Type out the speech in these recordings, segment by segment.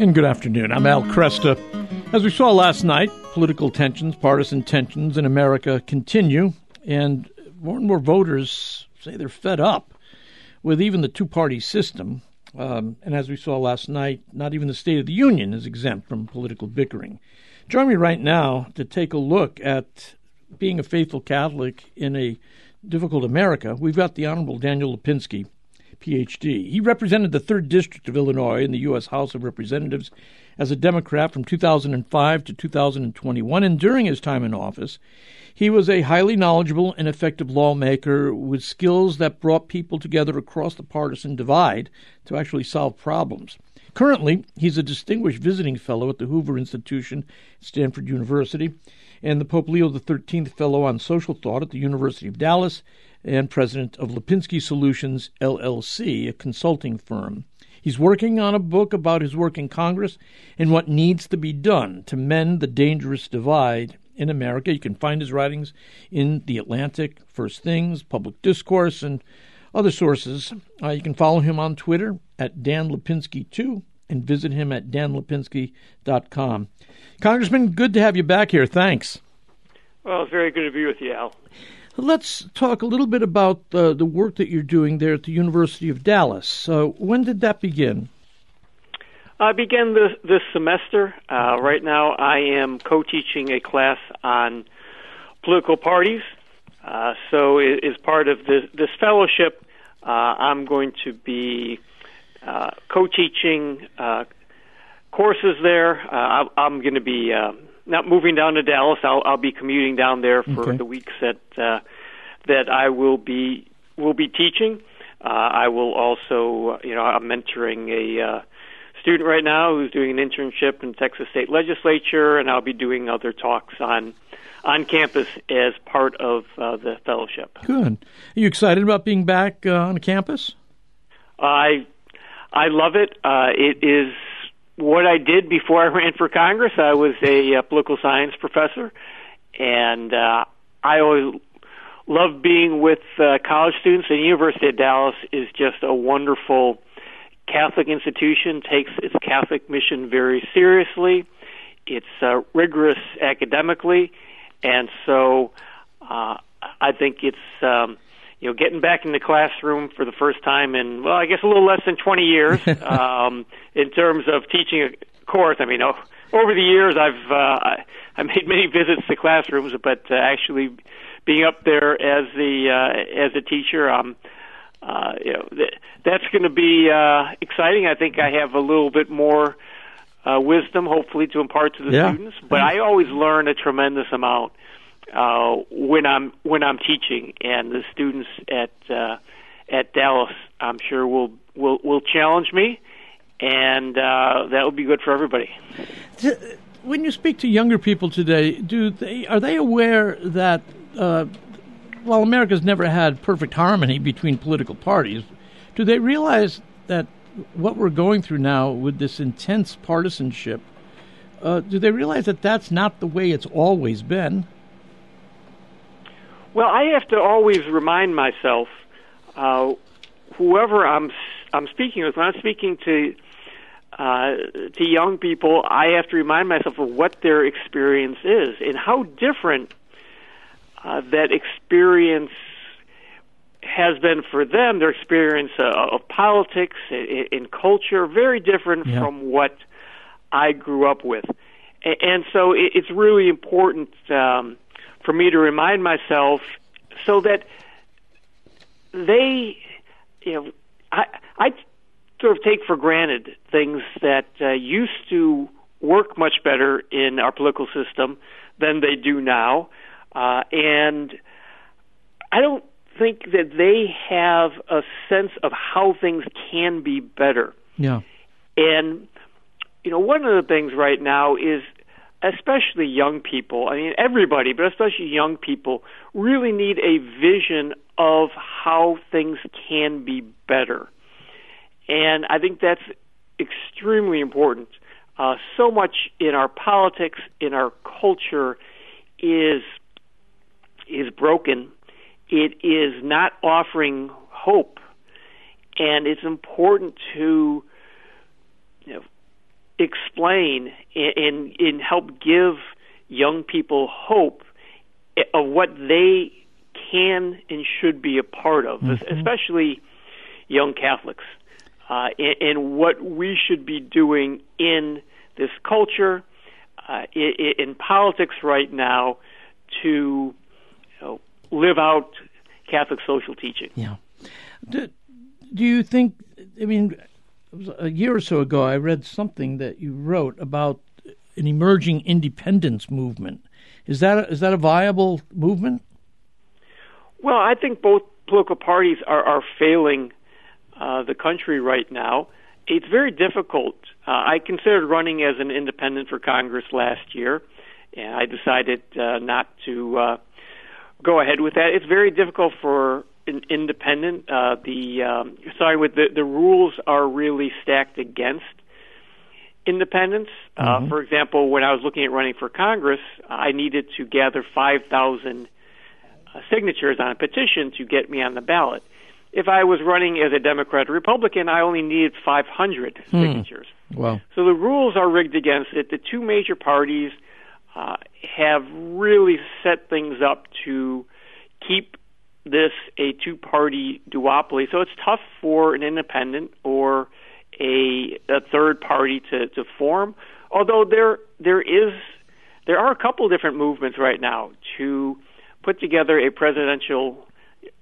And good afternoon. I'm Al Kresta. As we saw last night, political tensions, partisan tensions in America continue, and more and more voters say they're fed up with even the two party system. Um, and as we saw last night, not even the State of the Union is exempt from political bickering. Join me right now to take a look at being a faithful Catholic in a difficult America. We've got the Honorable Daniel Lipinski PhD. He represented the 3rd District of Illinois in the U.S. House of Representatives as a Democrat from 2005 to 2021, and during his time in office, he was a highly knowledgeable and effective lawmaker with skills that brought people together across the partisan divide to actually solve problems. Currently, he's a distinguished visiting fellow at the Hoover Institution at Stanford University and the Pope Leo XIII Fellow on Social Thought at the University of Dallas and president of Lipinski Solutions, LLC, a consulting firm. He's working on a book about his work in Congress and what needs to be done to mend the dangerous divide in America. You can find his writings in The Atlantic, First Things, Public Discourse, and other sources. Uh, you can follow him on Twitter at Dan Lipinski2 and visit him at danlipinski.com. Congressman, good to have you back here. Thanks. Well, it's very good to be with you, Al. Let's talk a little bit about uh, the work that you're doing there at the University of Dallas. Uh, when did that begin? I began this, this semester. Uh, right now, I am co-teaching a class on political parties. Uh, so, as part of this, this fellowship, uh, I'm going to be uh, co-teaching courses there. I'm going to be not moving down to Dallas. I'll I'll be commuting down there for okay. the weeks that uh, that I will be will be teaching. Uh, I will also, you know, I'm mentoring a uh, student right now who's doing an internship in Texas State Legislature, and I'll be doing other talks on on campus as part of uh, the fellowship. Good. Are you excited about being back uh, on campus? I I love it. Uh, it is what I did before I ran for Congress, I was a uh, political science professor, and uh, I always loved being with uh, college students. And the University of Dallas is just a wonderful Catholic institution. takes its Catholic mission very seriously. It's uh, rigorous academically, and so uh, I think it's. Um, you know, getting back in the classroom for the first time in, well, I guess a little less than 20 years um, in terms of teaching a course. I mean, oh, over the years, I've uh, I made many visits to classrooms, but uh, actually being up there as the uh, as a teacher, um, uh, you know, th- that's going to be uh, exciting. I think I have a little bit more uh, wisdom, hopefully, to impart to the yeah. students. But I always learn a tremendous amount uh, when I'm when I'm teaching, and the students at uh, at Dallas, I'm sure will will will challenge me, and uh, that will be good for everybody. When you speak to younger people today, do they are they aware that uh, while America's never had perfect harmony between political parties, do they realize that what we're going through now with this intense partisanship, uh, do they realize that that's not the way it's always been? Well, I have to always remind myself, uh, whoever I'm I'm speaking with, when I'm speaking to uh, to young people, I have to remind myself of what their experience is and how different uh, that experience has been for them. Their experience uh, of politics in culture very different yeah. from what I grew up with, and so it's really important. Um, for me to remind myself so that they, you know, I, I sort of take for granted things that uh, used to work much better in our political system than they do now. Uh, and I don't think that they have a sense of how things can be better. Yeah. And, you know, one of the things right now is especially young people, I mean, everybody, but especially young people, really need a vision of how things can be better. And I think that's extremely important. Uh, so much in our politics, in our culture, is is broken. It is not offering hope, and it's important to you know, explain and, and help give young people hope of what they can and should be a part of, mm-hmm. especially young Catholics, uh, and, and, what we should be doing in this culture, uh, in, in, politics right now, to you know, live out Catholic social teaching. Yeah. Do, do you think? I mean, a year or so ago, I read something that you wrote about an emerging independence movement. Is that a, is that a viable movement? Well, I think both political parties are, are failing uh, the country right now. It's very difficult. Uh, I considered running as an independent for Congress last year, and I decided uh, not to uh, go ahead with that. It's very difficult for independent. Uh, the um, sorry, with the the rules are really stacked against independence. Uh, mm-hmm. Uh, for example, when I was looking at running for Congress, I needed to gather 5,000 uh, signatures on a petition to get me on the ballot. If I was running as a Democrat or Republican, I only needed 500 hmm. signatures. Wow. So the rules are rigged against it. The two major parties uh, have really set things up to keep this a two party duopoly. So it's tough for an independent or a, a third party to, to form. Although there there is there are a couple different movements right now to put together a presidential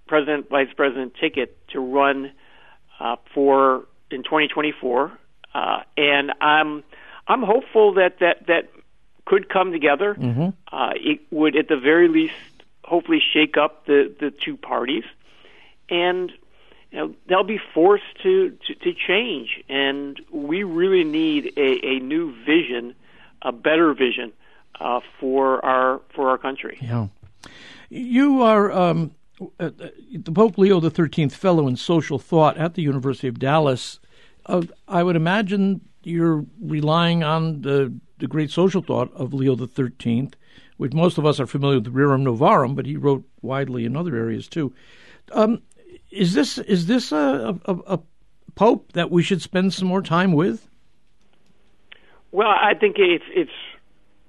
president vice president ticket to run uh, for in 2024, uh, and I'm I'm hopeful that that that could come together. Mm-hmm. Uh, it would at the very least hopefully shake up the the two parties, and you know they'll be forced to, to, to change, and we really need a, a new vision, a better vision uh, for our for our country. Yeah, you are um, uh, the Pope Leo Thirteenth Fellow in Social Thought at the University of Dallas. Uh, I would imagine you're relying on the the great social thought of Leo Thirteenth, which most of us are familiar with Rerum Novarum, but he wrote widely in other areas too. Um, is this is this a, a, a pope that we should spend some more time with? Well, I think it's it's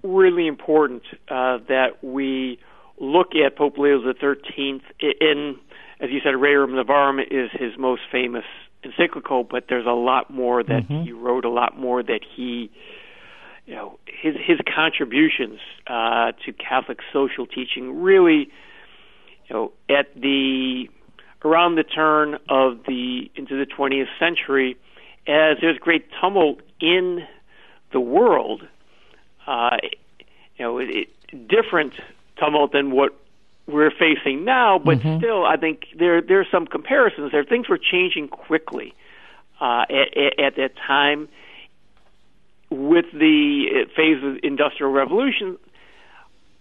really important uh, that we look at Pope Leo the Thirteenth. In, as you said, Rerum Novarum is his most famous encyclical, but there's a lot more that mm-hmm. he wrote, a lot more that he, you know, his his contributions uh, to Catholic social teaching really, you know, at the around the turn of the into the 20th century, as there's great tumult in the world, uh, you know, it, it, different tumult than what we're facing now, but mm-hmm. still, I think there there are some comparisons there. Things were changing quickly uh, at, at, at that time with the phase of industrial revolution,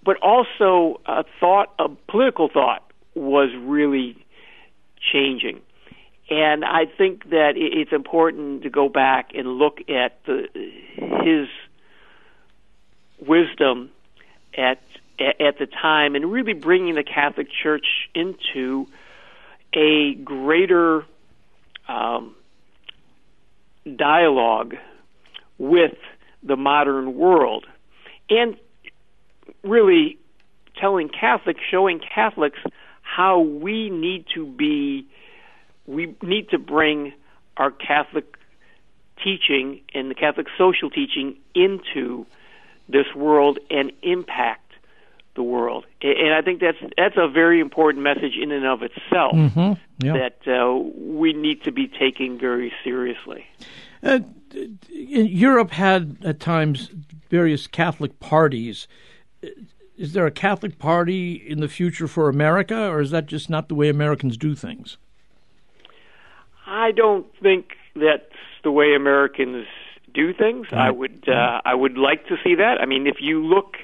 but also a thought, political thought, was really changing. And I think that it's important to go back and look at the, his wisdom at at the time and really bringing the Catholic Church into a greater um, dialogue with the modern world, and really telling Catholics, showing Catholics how we need to be, we need to bring our Catholic teaching and the Catholic social teaching into this world and impact the world. And I think that's that's a very important message in and of itself mm-hmm. that uh, we need to be taking very seriously. Uh, Europe had at times various Catholic parties is there a Catholic Party in the future for America, or is that just not the way Americans do things? I don't think that's the way Americans do things. I would uh, I would like to see that. I mean, if you look,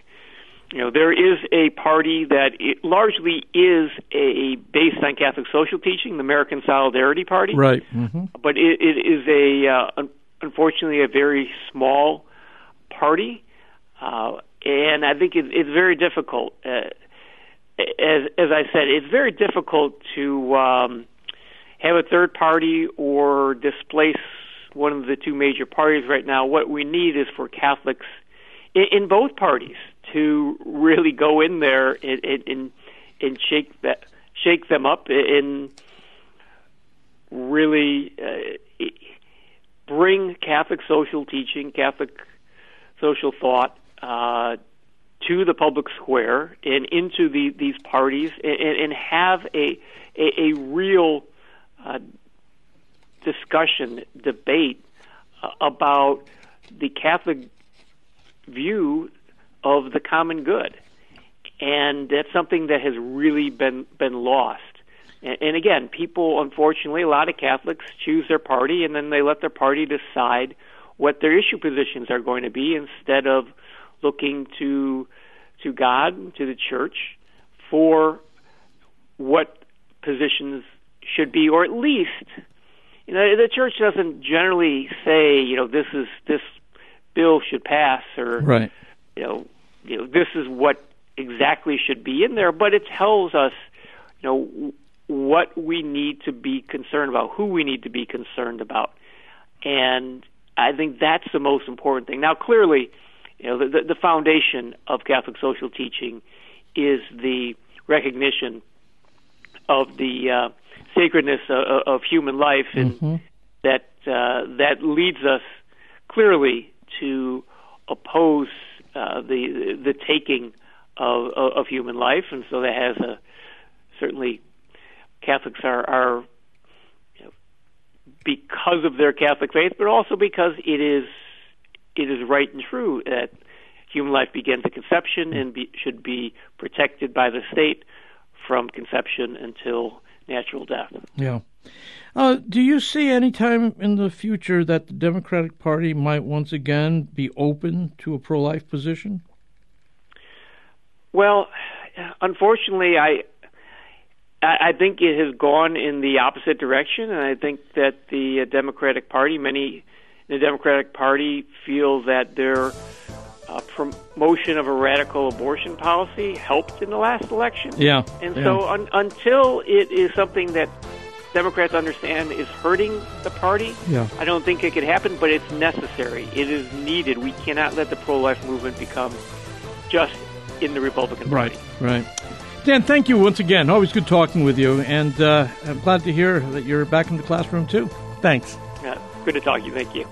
you know, there is a party that largely is a based on Catholic social teaching, the American Solidarity Party. Right. Mm-hmm. But it, it is a uh, unfortunately a very small party. Uh, and I think it, it's very difficult. Uh, as as I said, it's very difficult to um, have a third party or displace one of the two major parties right now. What we need is for Catholics in, in both parties to really go in there and, and, and shake that shake them up and really uh, bring Catholic social teaching, Catholic social thought uh, to the public square and into the, these parties, and, and have a a, a real uh, discussion, debate uh, about the Catholic view of the common good, and that's something that has really been been lost. And, and again, people, unfortunately, a lot of Catholics choose their party, and then they let their party decide what their issue positions are going to be instead of looking to to God, to the church, for what positions should be, or at least, you know, the church doesn't generally say, you know, this is this bill should pass, or right. you know, you know, this is what exactly should be in there, but it tells us, you know, what we need to be concerned about, who we need to be concerned about, and I think that's the most important thing. Now, clearly, you know, the, the foundation of Catholic social teaching is the recognition of the uh, sacredness of, of human life, and mm-hmm. that uh, that leads us clearly to oppose uh, the the taking of, of human life, and so that has a certainly Catholics are are you know, because of their Catholic faith, but also because it is it is right and true that human life begins at conception and be, should be protected by the state from conception until natural death. Yeah. Uh, do you see any time in the future that the Democratic Party might once again be open to a pro-life position? Well, unfortunately, I I think it has gone in the opposite direction, and I think that the Democratic Party, many in the Democratic Party, feel that their uh, promotion of a radical abortion policy helped in the last election. Yeah. And yeah. so un- until it is something that Democrats understand is hurting the party, yeah. I don't think it could happen, but it's necessary. It is needed. We cannot let the pro life movement become just in the Republican Party. Right, right. Dan, thank you once again. Always good talking with you, and uh, I'm glad to hear that you're back in the classroom too. Thanks. Yeah, good to talk to you. Thank you.